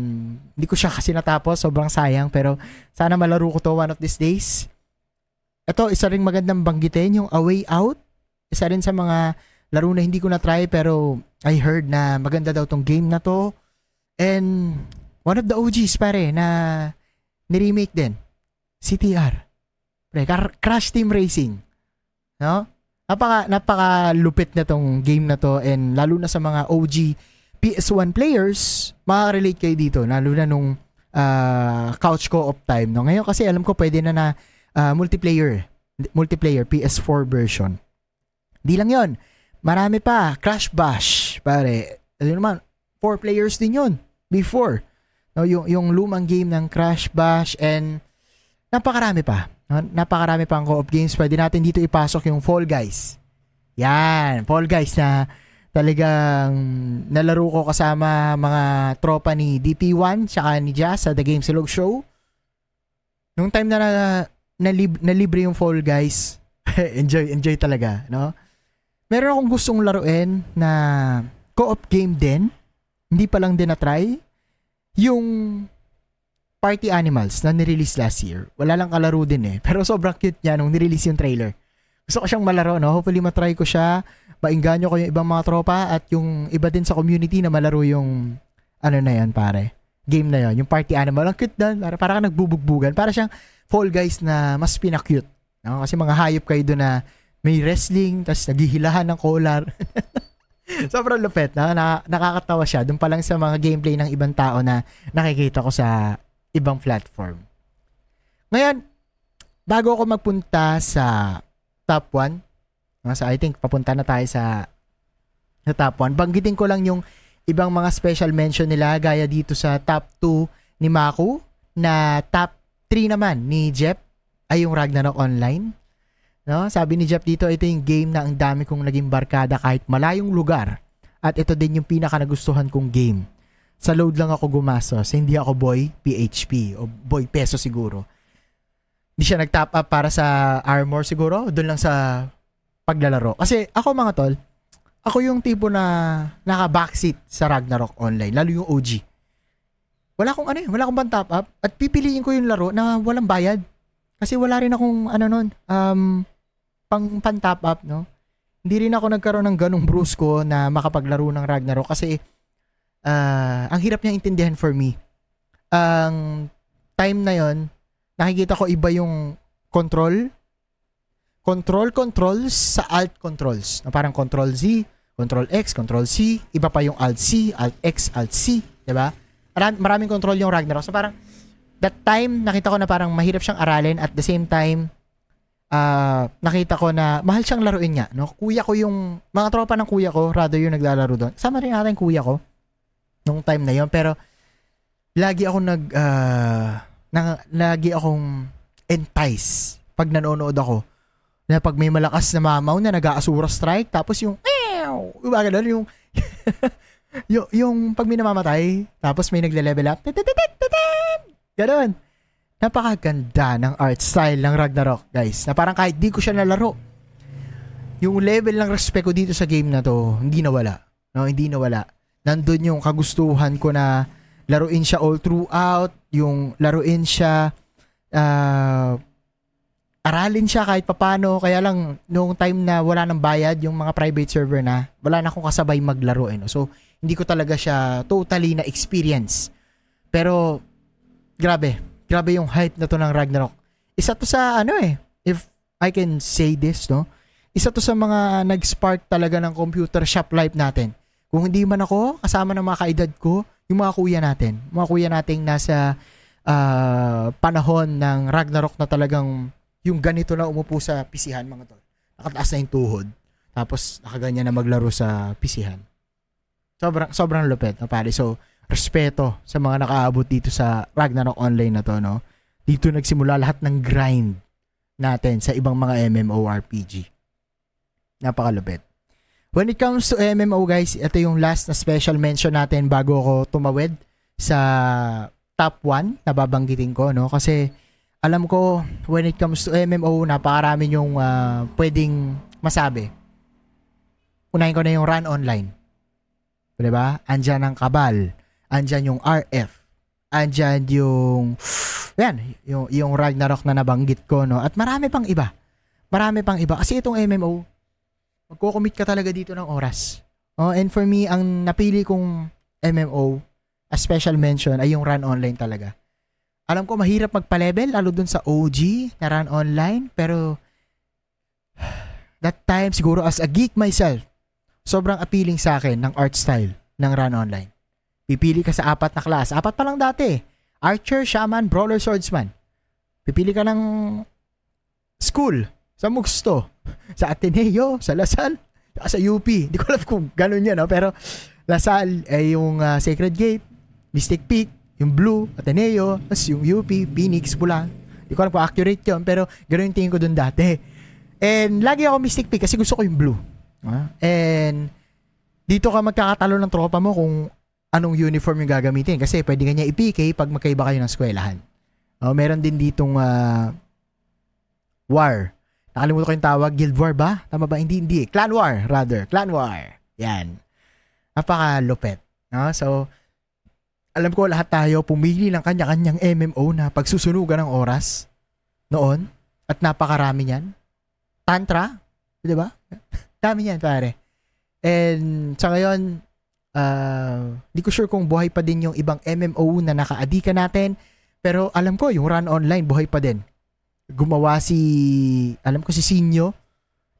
hindi ko siya kasi natapos, sobrang sayang pero sana malaro ko to one of these days. Ito, isa ring magandang banggitin yung A Way Out. Isa rin sa mga laro na hindi ko na try pero I heard na maganda daw tong game na to. And one of the OGs pare na ni-remake din. CTR. Pre, Crash Team Racing. No? napaka napaka lupit na tong game na to and lalo na sa mga OG PS1 players, makaka-relate kayo dito lalo na nung uh, couch co-op time no. Ngayon kasi alam ko pwede na na uh, multiplayer, multiplayer PS4 version. Di lang 'yon. Marami pa, Crash Bash, pare. Ano naman, four players din 'yon before. No, yung yung lumang game ng Crash Bash and napakarami pa. Napakarami pang co-op games. Pwede natin dito ipasok yung Fall Guys. Yan, Fall Guys na talagang nalaro ko kasama mga tropa ni DP1 tsaka ni Jazz sa The Game Silog Show. Nung time na na, na, lib, na libre yung Fall Guys, enjoy, enjoy talaga, no? Meron akong gustong laruin na co-op game din. Hindi pa lang din na-try. Yung Party Animals na nirelease last year. Wala lang kalaro din eh. Pero sobrang cute niya nung nirelease yung trailer. Gusto ko siyang malaro, no? Hopefully matry ko siya. Maingganyo ko yung ibang mga tropa at yung iba din sa community na malaro yung ano na yan, pare. Game na yon yung Party Animal. Ang cute doon. Para, para ka nagbubugbugan. Para siyang Fall Guys na mas pinakute. No? Kasi mga hayop kayo doon na may wrestling, tapos naghihilahan ng collar. Sobrang lupet na, na nakakatawa siya. Doon pa lang sa mga gameplay ng ibang tao na nakikita ko sa ibang platform. Ngayon, bago ako magpunta sa top 1, so I think papunta na tayo sa, sa top 1, banggitin ko lang yung ibang mga special mention nila gaya dito sa top 2 ni Maku na top 3 naman ni Jeff ay yung Ragnarok Online. No? Sabi ni Jeff dito, ito yung game na ang dami kong naging barkada kahit malayong lugar. At ito din yung pinaka nagustuhan kong game sa load lang ako gumastos. Hindi ako boy PHP o boy peso siguro. Hindi siya nag-top up para sa armor siguro. Doon lang sa paglalaro. Kasi ako mga tol, ako yung tipo na naka-backseat sa Ragnarok online. Lalo yung OG. Wala akong ano eh, wala akong bang top up. At pipiliin ko yung laro na walang bayad. Kasi wala rin akong ano nun, um, pang pan top up, no? Hindi rin ako nagkaroon ng ganong brusko na makapaglaro ng Ragnarok kasi uh, ang hirap niyang intindihan for me. Ang time na yon nakikita ko iba yung control, control controls sa alt controls. Na parang control Z, control X, control C, iba pa yung alt C, alt X, alt C, 'di ba? Maraming control yung Ragnarok. So parang that time nakita ko na parang mahirap siyang aralin at the same time uh, nakita ko na mahal siyang laruin niya, no? Kuya ko yung mga tropa ng kuya ko, rather yung naglalaro doon. Sama rin natin kuya ko nung time na yon pero lagi ako nag uh, na, lagi akong entice pag nanonood ako. Na pag may malakas na mamaw na nag-aasura strike tapos yung ew diba ganun yung yung, yung pag may namamatay tapos may nagle-level up ganun napakaganda ng art style ng Ragnarok guys na parang kahit di ko siya nalaro yung level ng respect ko dito sa game na to hindi nawala no hindi nawala nandun yung kagustuhan ko na laruin siya all throughout, yung laruin siya uh, aralin siya kahit papano. Kaya lang, noong time na wala nang bayad, yung mga private server na, wala na akong kasabay maglaro. Eh, no? So, hindi ko talaga siya totally na experience. Pero, grabe. Grabe yung hype na to ng Ragnarok. Isa to sa, ano eh, if I can say this, no? Isa to sa mga nag-spark talaga ng computer shop life natin. Kung hindi man ako, kasama ng mga kaedad ko, yung mga kuya natin. Mga kuya nating nasa uh, panahon ng Ragnarok na talagang yung ganito na umupo sa pisihan mga tol. Nakataas na yung tuhod. Tapos nakaganyan na maglaro sa pisihan. Sobrang sobrang lupet, no pare. So, respeto sa mga nakaabot dito sa Ragnarok online na to, no. Dito nagsimula lahat ng grind natin sa ibang mga MMORPG. Napakalupit. When it comes to MMO guys, ito yung last na special mention natin bago ako tumawid sa top 1 na babanggitin ko no kasi alam ko when it comes to MMO, napakarami yung uh, pwedeng masabi. Unahin ko na yung run online. 'Di ba? Andiyan ang Kabal, andiyan yung RF, andiyan yung yan, yung yung Ragnarok na nabanggit ko no at marami pang iba. Marami pang iba kasi itong MMO magko-commit ka talaga dito ng oras. Oh, and for me ang napili kong MMO a special mention ay yung run online talaga alam ko mahirap magpa-level lalo dun sa OG na run online pero that time siguro as a geek myself sobrang appealing sa akin ng art style ng run online. Pipili ka sa apat na class. Apat pa lang dati. Archer, Shaman, Brawler, Swordsman. Pipili ka ng school sa Mugsto, sa Ateneo, sa Lasal, sa UP. Hindi ko alam kung ganun yan, no? pero Lasal ay yung uh, Sacred Gate, Mystic Peak, yung Blue, Ateneo, tapos yung UP, Phoenix, Bulan. Hindi ko alam kung accurate yun, pero ganoon yung tingin ko dun dati. And lagi ako Mystic Pick kasi gusto ko yung Blue. Uh, and dito ka magkakatalo ng tropa mo kung anong uniform yung gagamitin. Kasi pwede ka niya i-PK pag magkaiba kayo ng eskwelahan. Uh, meron din ditong uh, war. Nakalimutan ko yung tawag. Guild War ba? Tama ba? Hindi, hindi. Clan War, rather. Clan War. Yan. Napaka-lupet. No? So, alam ko lahat tayo pumili ng kanya-kanyang MMO na pagsusunugan ng oras noon at napakarami niyan. Tantra, 'di ba? Dami niyan, pare. And sa ngayon, uh, di ko sure kung buhay pa din yung ibang MMO na nakaadika natin. Pero alam ko, yung run online, buhay pa din. Gumawa si, alam ko si Sinyo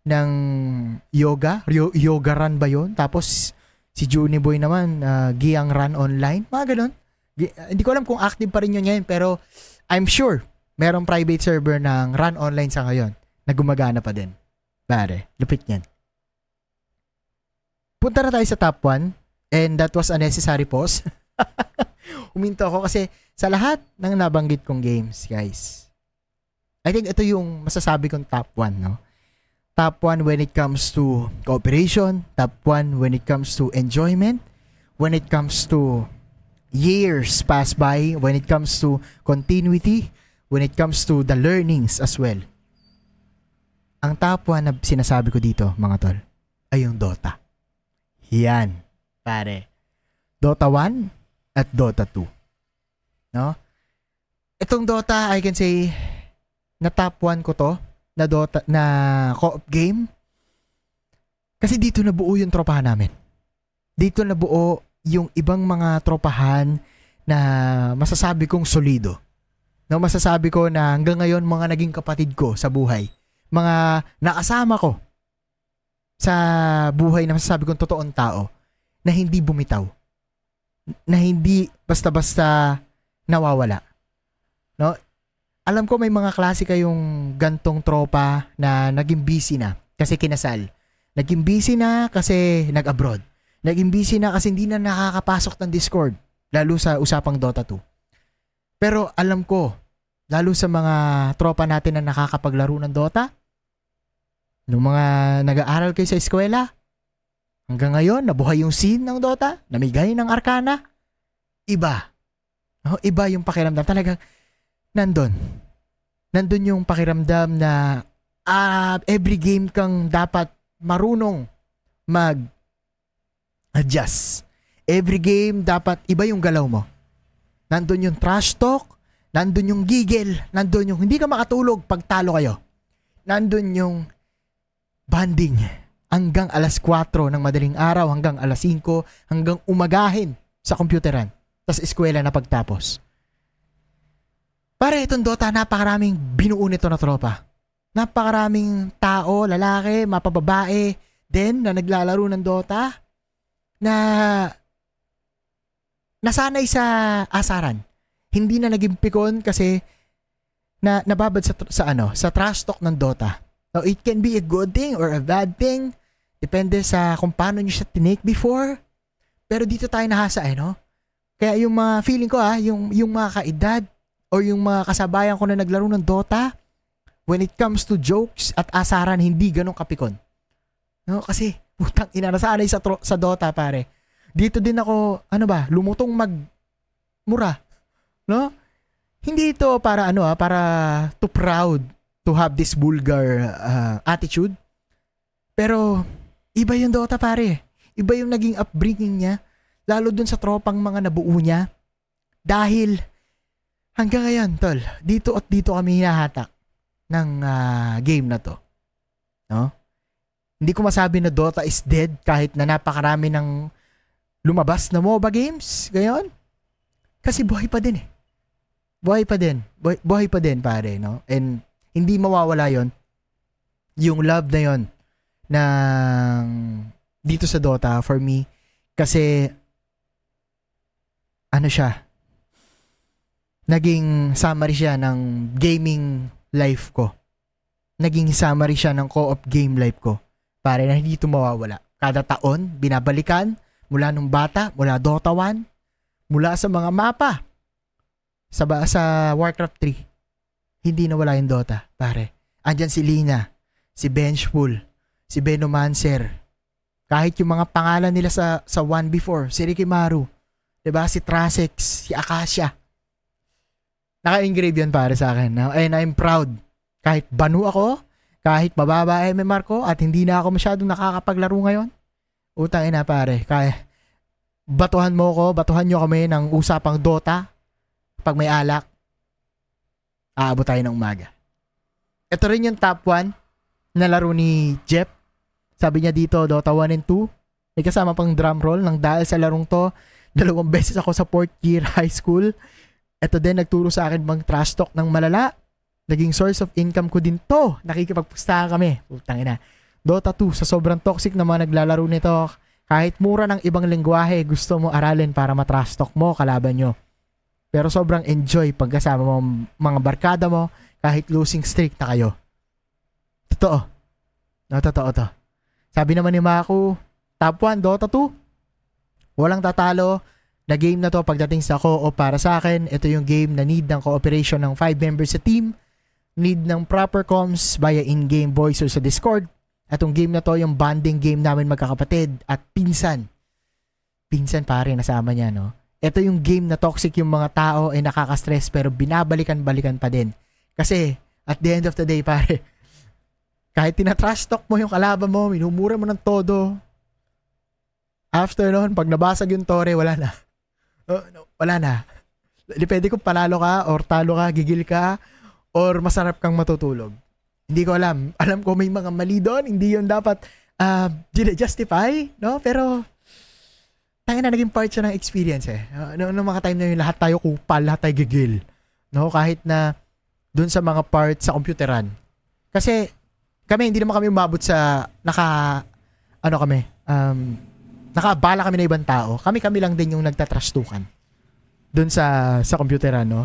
ng yoga. Yoga run ba yon Tapos Si Juni Boy naman, uh, Giyang Run Online. Mga ganun. Uh, hindi ko alam kung active pa rin yun ngayon, pero I'm sure merong private server ng Run Online sa ngayon na gumagana pa din. Pare, lupit yan. Punta na tayo sa top 1 and that was a necessary pause. Huminto ako kasi sa lahat ng nabanggit kong games, guys. I think ito yung masasabi kong top 1, no? top 1 when it comes to cooperation, top 1 when it comes to enjoyment, when it comes to years pass by, when it comes to continuity, when it comes to the learnings as well. Ang top 1 na sinasabi ko dito, mga tol, ay yung Dota. Yan, pare. Dota 1 at Dota 2. No? Itong Dota, I can say, na top 1 ko to na Dota na co-op game. Kasi dito nabuo yung tropahan namin. Dito nabuo yung ibang mga tropahan na masasabi kong solido. No, masasabi ko na hanggang ngayon mga naging kapatid ko sa buhay. Mga nakasama ko sa buhay na masasabi kong totoong tao na hindi bumitaw. Na hindi basta-basta nawawala. No? alam ko may mga klase kayong gantong tropa na naging busy na kasi kinasal. Naging busy na kasi nag-abroad. Naging busy na kasi hindi na nakakapasok ng Discord. Lalo sa usapang Dota 2. Pero alam ko, lalo sa mga tropa natin na nakakapaglaro ng Dota, nung mga nag-aaral kayo sa eskwela, hanggang ngayon, nabuhay yung scene ng Dota, namigay ng Arcana, iba. Oh, iba yung pakiramdam. Talagang, nandun. Nandun yung pakiramdam na uh, every game kang dapat marunong mag adjust. Every game dapat iba yung galaw mo. Nandun yung trash talk, nandun yung giggle, nandun yung hindi ka makatulog pag talo kayo. nandun yung banding hanggang alas 4 ng madaling araw, hanggang alas 5, hanggang umagahin sa computeran. Tapos eskwela na pagtapos. Pare, itong Dota, napakaraming binuo nito na tropa. Napakaraming tao, lalaki, mapababae, din na naglalaro ng Dota na nasanay sa asaran. Hindi na naging pikon kasi na nababad sa sa ano, sa trash talk ng Dota. So it can be a good thing or a bad thing. Depende sa kung paano niyo siya tinake before. Pero dito tayo nahasa eh, no? Kaya yung mga feeling ko ah, yung, yung mga kaedad or yung mga kasabayan ko na naglaro ng Dota, when it comes to jokes at asaran, hindi ganun kapikon. No? Kasi, putang ina, nasanay sa, tro- sa Dota, pare. Dito din ako, ano ba, lumutong mag mura. No? Hindi ito para ano ah, para to proud to have this vulgar uh, attitude. Pero iba yung Dota pare. Iba yung naging upbringing niya lalo dun sa tropang mga nabuo niya. Dahil hanggang ngayon, tol, dito at dito kami hinahatak ng uh, game na to. No? Hindi ko masabi na Dota is dead kahit na napakarami ng lumabas na MOBA games. Gayon. Kasi buhay pa din eh buhay pa din. Buhay, buhay pa din, pare, no? And hindi mawawala yon yung love na yon ng dito sa Dota for me kasi ano siya naging summary siya ng gaming life ko. Naging summary siya ng co-op game life ko. Pare na hindi ito mawawala. Kada taon, binabalikan, mula nung bata, mula Dota 1, mula sa mga mapa, sa, sa Warcraft 3, hindi nawala yung Dota, pare. Andyan si Lina, si Benchful, si Benomancer. Kahit yung mga pangalan nila sa sa one before, si Rikimaru, 'di ba? Si Trasex, si Akasha. Naka-engrave yun pare sa akin. And I'm proud. Kahit banu ako, kahit mababa MMR ko at hindi na ako masyadong nakakapaglaro ngayon. Utang ina pare. Kaya batuhan mo ko, batuhan nyo kami ng usapang Dota pag may alak, aabot tayo ng umaga. Ito rin yung top 1 na laro ni Jeff. Sabi niya dito, Dota 1 and 2. May kasama pang drum roll nang dahil sa larong to, dalawang beses ako sa fourth year high school. Ito din nagturo sa akin bang trash talk ng malala. Naging source of income ko din to. Nakikipagpustahan kami. Putang ina. Dota 2, sa sobrang toxic na mga naglalaro nito, kahit mura ng ibang lengguwahe, gusto mo aralin para matrash talk mo kalaban nyo. Pero sobrang enjoy pagkasama mo mga barkada mo kahit losing streak na kayo. Totoo. No, totoo to. Sabi naman ni Maku, top 1, Dota 2. Walang tatalo na game na to pagdating sa co-op para sa akin. Ito yung game na need ng cooperation ng 5 members sa team. Need ng proper comms via in-game voice or sa Discord. At yung game na to, yung bonding game namin magkakapatid at pinsan. Pinsan pare, nasama niya, no? ito yung game na toxic yung mga tao ay nakaka-stress pero binabalikan-balikan pa din. Kasi at the end of the day pare, kahit tinatrash talk mo yung kalaban mo, minumura mo ng todo, after noon, pag nabasag yung tore, wala na. Uh, no, wala na. Depende kung panalo ka or talo ka, gigil ka, or masarap kang matutulog. Hindi ko alam. Alam ko may mga mali doon. Hindi yun dapat uh, justify, no? Pero tayo na naging part siya ng experience eh. Uh, noong no, mga time na yun, lahat tayo kupal, lahat tayo gigil. No? Kahit na dun sa mga part sa computeran. Kasi kami, hindi naman kami umabot sa naka, ano kami, um, nakabala kami na ibang tao. Kami-kami lang din yung nagtatrastukan. Dun sa, sa computeran, no?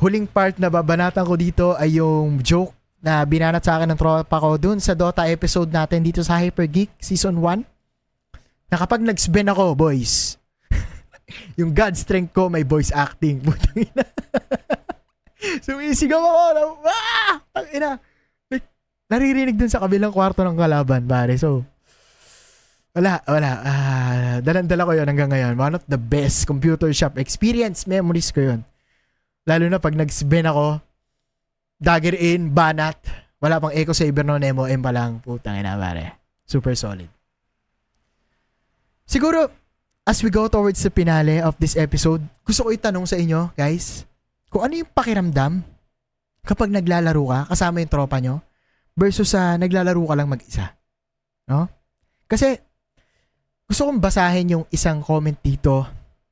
Huling part na babanatan ko dito ay yung joke na binanat sa akin ng tropa ko dun sa Dota episode natin dito sa Hyper Geek Season 1 na kapag nag-spin ako, boys, yung God strength ko may voice acting. Putang ina. Sumisigaw ako ah! Ina. Naririnig dun sa kabilang kwarto ng kalaban, pare. So, wala, wala. Uh, dalan-dala ko yon hanggang ngayon. One of the best computer shop experience memories ko yon. Lalo na pag nag-spin ako, dagger in, banat, wala pang echo saber no, Nemo M pa lang. Putang ina, pare. Super solid. Siguro, as we go towards the finale of this episode, gusto ko itanong sa inyo, guys, kung ano yung pakiramdam kapag naglalaro ka kasama yung tropa nyo versus sa naglalaro ka lang mag-isa. No? Kasi gusto kong basahin yung isang comment dito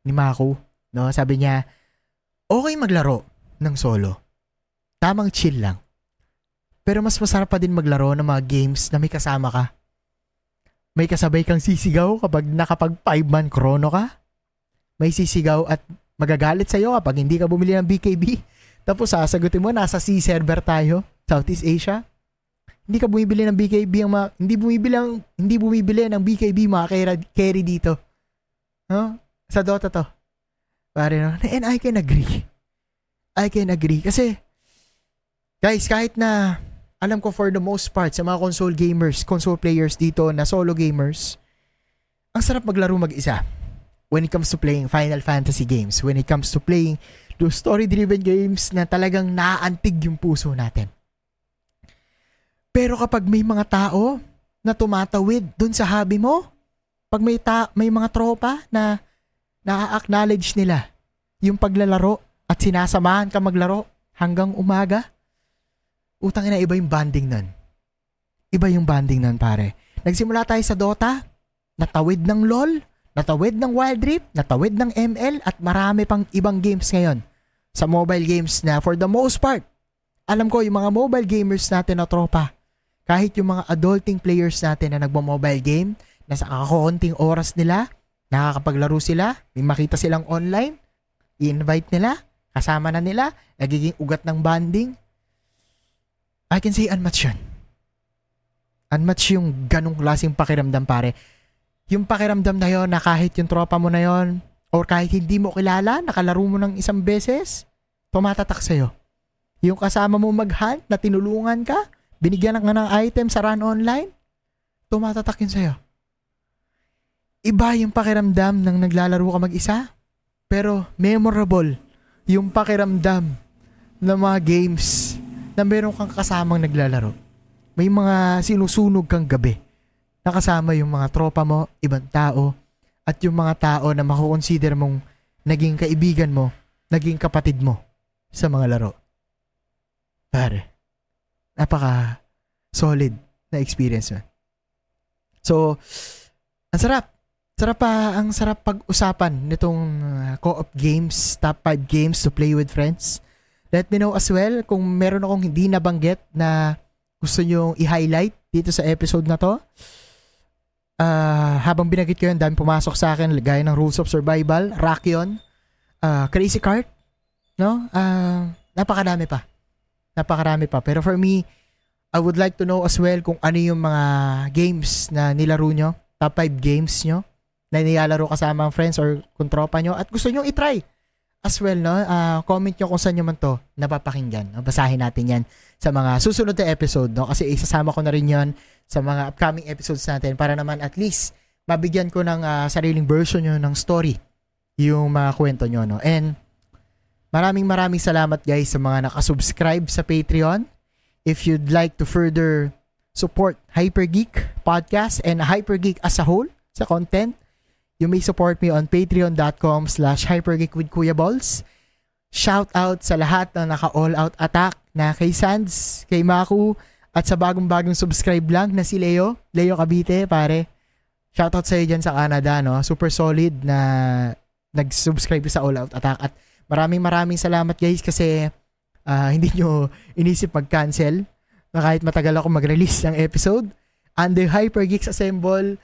ni Mako. No? Sabi niya, okay maglaro ng solo. Tamang chill lang. Pero mas masarap pa din maglaro ng mga games na may kasama ka. May kasabay kang sisigaw kapag nakapag 5-man chrono ka. May sisigaw at magagalit sa'yo kapag hindi ka bumili ng BKB. Tapos sasagutin mo, nasa C server tayo, Southeast Asia. Hindi ka bumibili ng BKB ang mga, hindi bumibili ang, hindi bumibili ng BKB mga carry, carry dito. No? Sa Dota to. Pare no? And I can agree. I can agree. Kasi, guys, kahit na alam ko for the most part sa mga console gamers, console players dito na solo gamers, ang sarap maglaro mag-isa when it comes to playing Final Fantasy games, when it comes to playing those story-driven games na talagang naaantig yung puso natin. Pero kapag may mga tao na tumatawid dun sa hobby mo, pag may, ta- may mga tropa na na-acknowledge nila yung paglalaro at sinasamahan ka maglaro hanggang umaga, utang ina iba yung banding nun. Iba yung banding nun, pare. Nagsimula tayo sa Dota, natawid ng LOL, natawid ng Wild Rift, natawid ng ML, at marami pang ibang games ngayon sa mobile games na for the most part, alam ko yung mga mobile gamers natin na tropa, kahit yung mga adulting players natin na nagmo-mobile game, nasa kakakunting oras nila, nakakapaglaro sila, may makita silang online, i-invite nila, kasama na nila, nagiging ugat ng banding, I can say unmatched yun. Unmatched yung ganong klaseng pakiramdam pare. Yung pakiramdam na yon na kahit yung tropa mo na yon or kahit hindi mo kilala, nakalaro mo ng isang beses, tumatatak sa'yo. Yung kasama mo mag-hunt na tinulungan ka, binigyan ka ng item sa run online, tumatatak yun sa'yo. Iba yung pakiramdam ng naglalaro ka mag-isa, pero memorable yung pakiramdam ng mga games na meron kang kasamang naglalaro. May mga sinusunog kang gabi. Nakasama yung mga tropa mo, ibang tao, at yung mga tao na makukonsider mong naging kaibigan mo, naging kapatid mo sa mga laro. Pare, napaka solid na experience man. So, ang sarap. Sarap pa, ang sarap pag-usapan nitong uh, co-op games, top 5 games to play with friends. Let me know as well kung meron akong hindi nabanggit na gusto nyo i-highlight dito sa episode na to. Uh, habang binagit ko yun, dami pumasok sa akin, gaya ng Rules of Survival, Rakion, uh, Crazy Cart, no? Uh, napakadami pa. Napakarami pa. Pero for me, I would like to know as well kung ano yung mga games na nilaro nyo, top 5 games nyo, na nilalaro kasama ang friends or kung tropa nyo, at gusto nyo i-try as well, no? Uh, comment nyo kung saan nyo man to napapakinggan. Basahin natin yan sa mga susunod na episode, no? Kasi isasama ko na rin yan sa mga upcoming episodes natin para naman at least mabigyan ko ng uh, sariling version nyo ng story yung mga kwento nyo, no? And maraming maraming salamat guys sa mga nakasubscribe sa Patreon. If you'd like to further support Hypergeek Podcast and Hypergeek as a whole sa content, You may support me on patreon.com slash hypergeekwithkuyaballs. Shout out sa lahat na naka-all out attack na kay Sands, kay Maku, at sa bagong-bagong subscribe lang na si Leo, Leo Cavite, pare. Shout out sa iyo dyan sa Canada, no? Super solid na nag-subscribe sa All Out Attack. At maraming maraming salamat guys kasi uh, hindi nyo inisip mag-cancel na kahit matagal ako mag-release ng episode. And the Hypergeeks Assemble,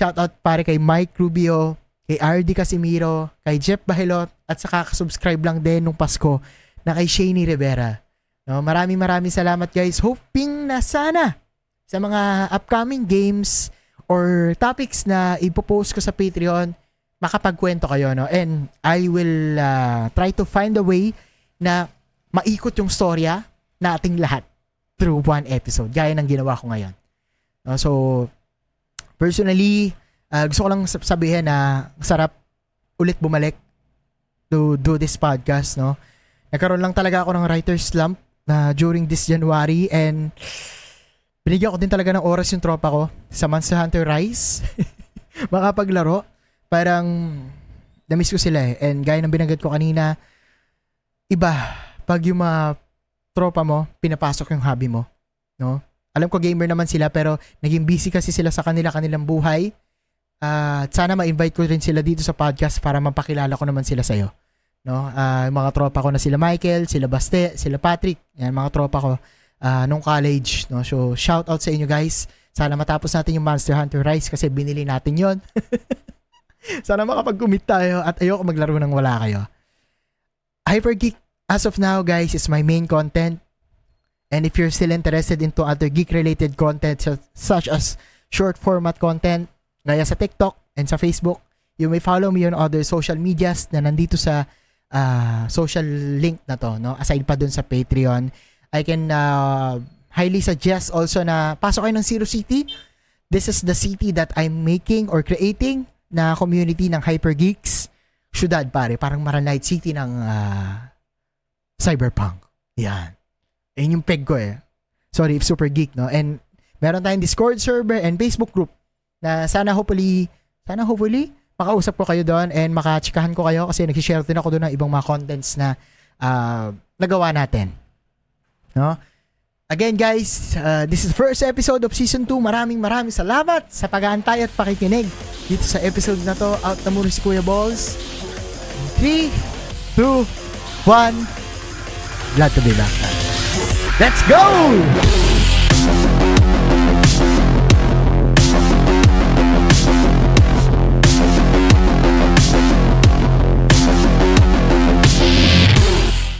Shout out pare kay Mike Rubio, kay RD Casimiro, kay Jeff Bahilot, at saka subscribe lang din nung Pasko na kay Shani Rivera. No, maraming maraming salamat guys. Hoping na sana sa mga upcoming games or topics na ipopost ko sa Patreon, makapagkwento kayo. No? And I will uh, try to find a way na maikot yung storya nating lahat through one episode. Gaya ng ginawa ko ngayon. No? So, Personally, uh, gusto ko lang sabihin na sarap ulit bumalik to do this podcast, no? Nagkaroon lang talaga ako ng writer's slump na during this January and binigyan ko din talaga ng oras yung tropa ko sa Monster Hunter Rise. Makapaglaro. Parang na-miss ko sila eh. And gaya ng binagat ko kanina, iba pag yung mga tropa mo, pinapasok yung hobby mo. No? Alam ko gamer naman sila pero naging busy kasi sila sa kanila kanilang buhay. Uh, sana ma-invite ko rin sila dito sa podcast para mapakilala ko naman sila sa'yo. No? Uh, mga tropa ko na sila Michael, sila Baste, sila Patrick. Yan, mga tropa ko uh, nung college. No? So, shout out sa inyo guys. Sana matapos natin yung Monster Hunter Rise kasi binili natin yon Sana makapag-commit tayo at ayoko maglaro nang wala kayo. Hypergeek, as of now guys, is my main content. And if you're still interested into other geek-related content such as short format content, gaya sa TikTok and sa Facebook, you may follow me on other social medias na nandito sa uh, social link na to, no? Aside pa dun sa Patreon, I can uh, highly suggest also na pasok kayo ng Zero City. This is the city that I'm making or creating na community ng hyper geeks. Syudad pare, parang Maranite City ng uh, cyberpunk. Yan. Ayun yung peg ko eh. Sorry if super geek, no? And meron tayong Discord server and Facebook group na sana hopefully, sana hopefully, makausap ko kayo doon and makachikahan ko kayo kasi nag-share din ako doon ng ibang mga contents na uh, nagawa natin. No? Again guys, uh, this is the first episode of season 2. Maraming maraming salamat sa pag-aantay at pakikinig dito sa episode na to. Out na muna si Kuya Balls. 3, 2, 1. Glad to be back. Let's go!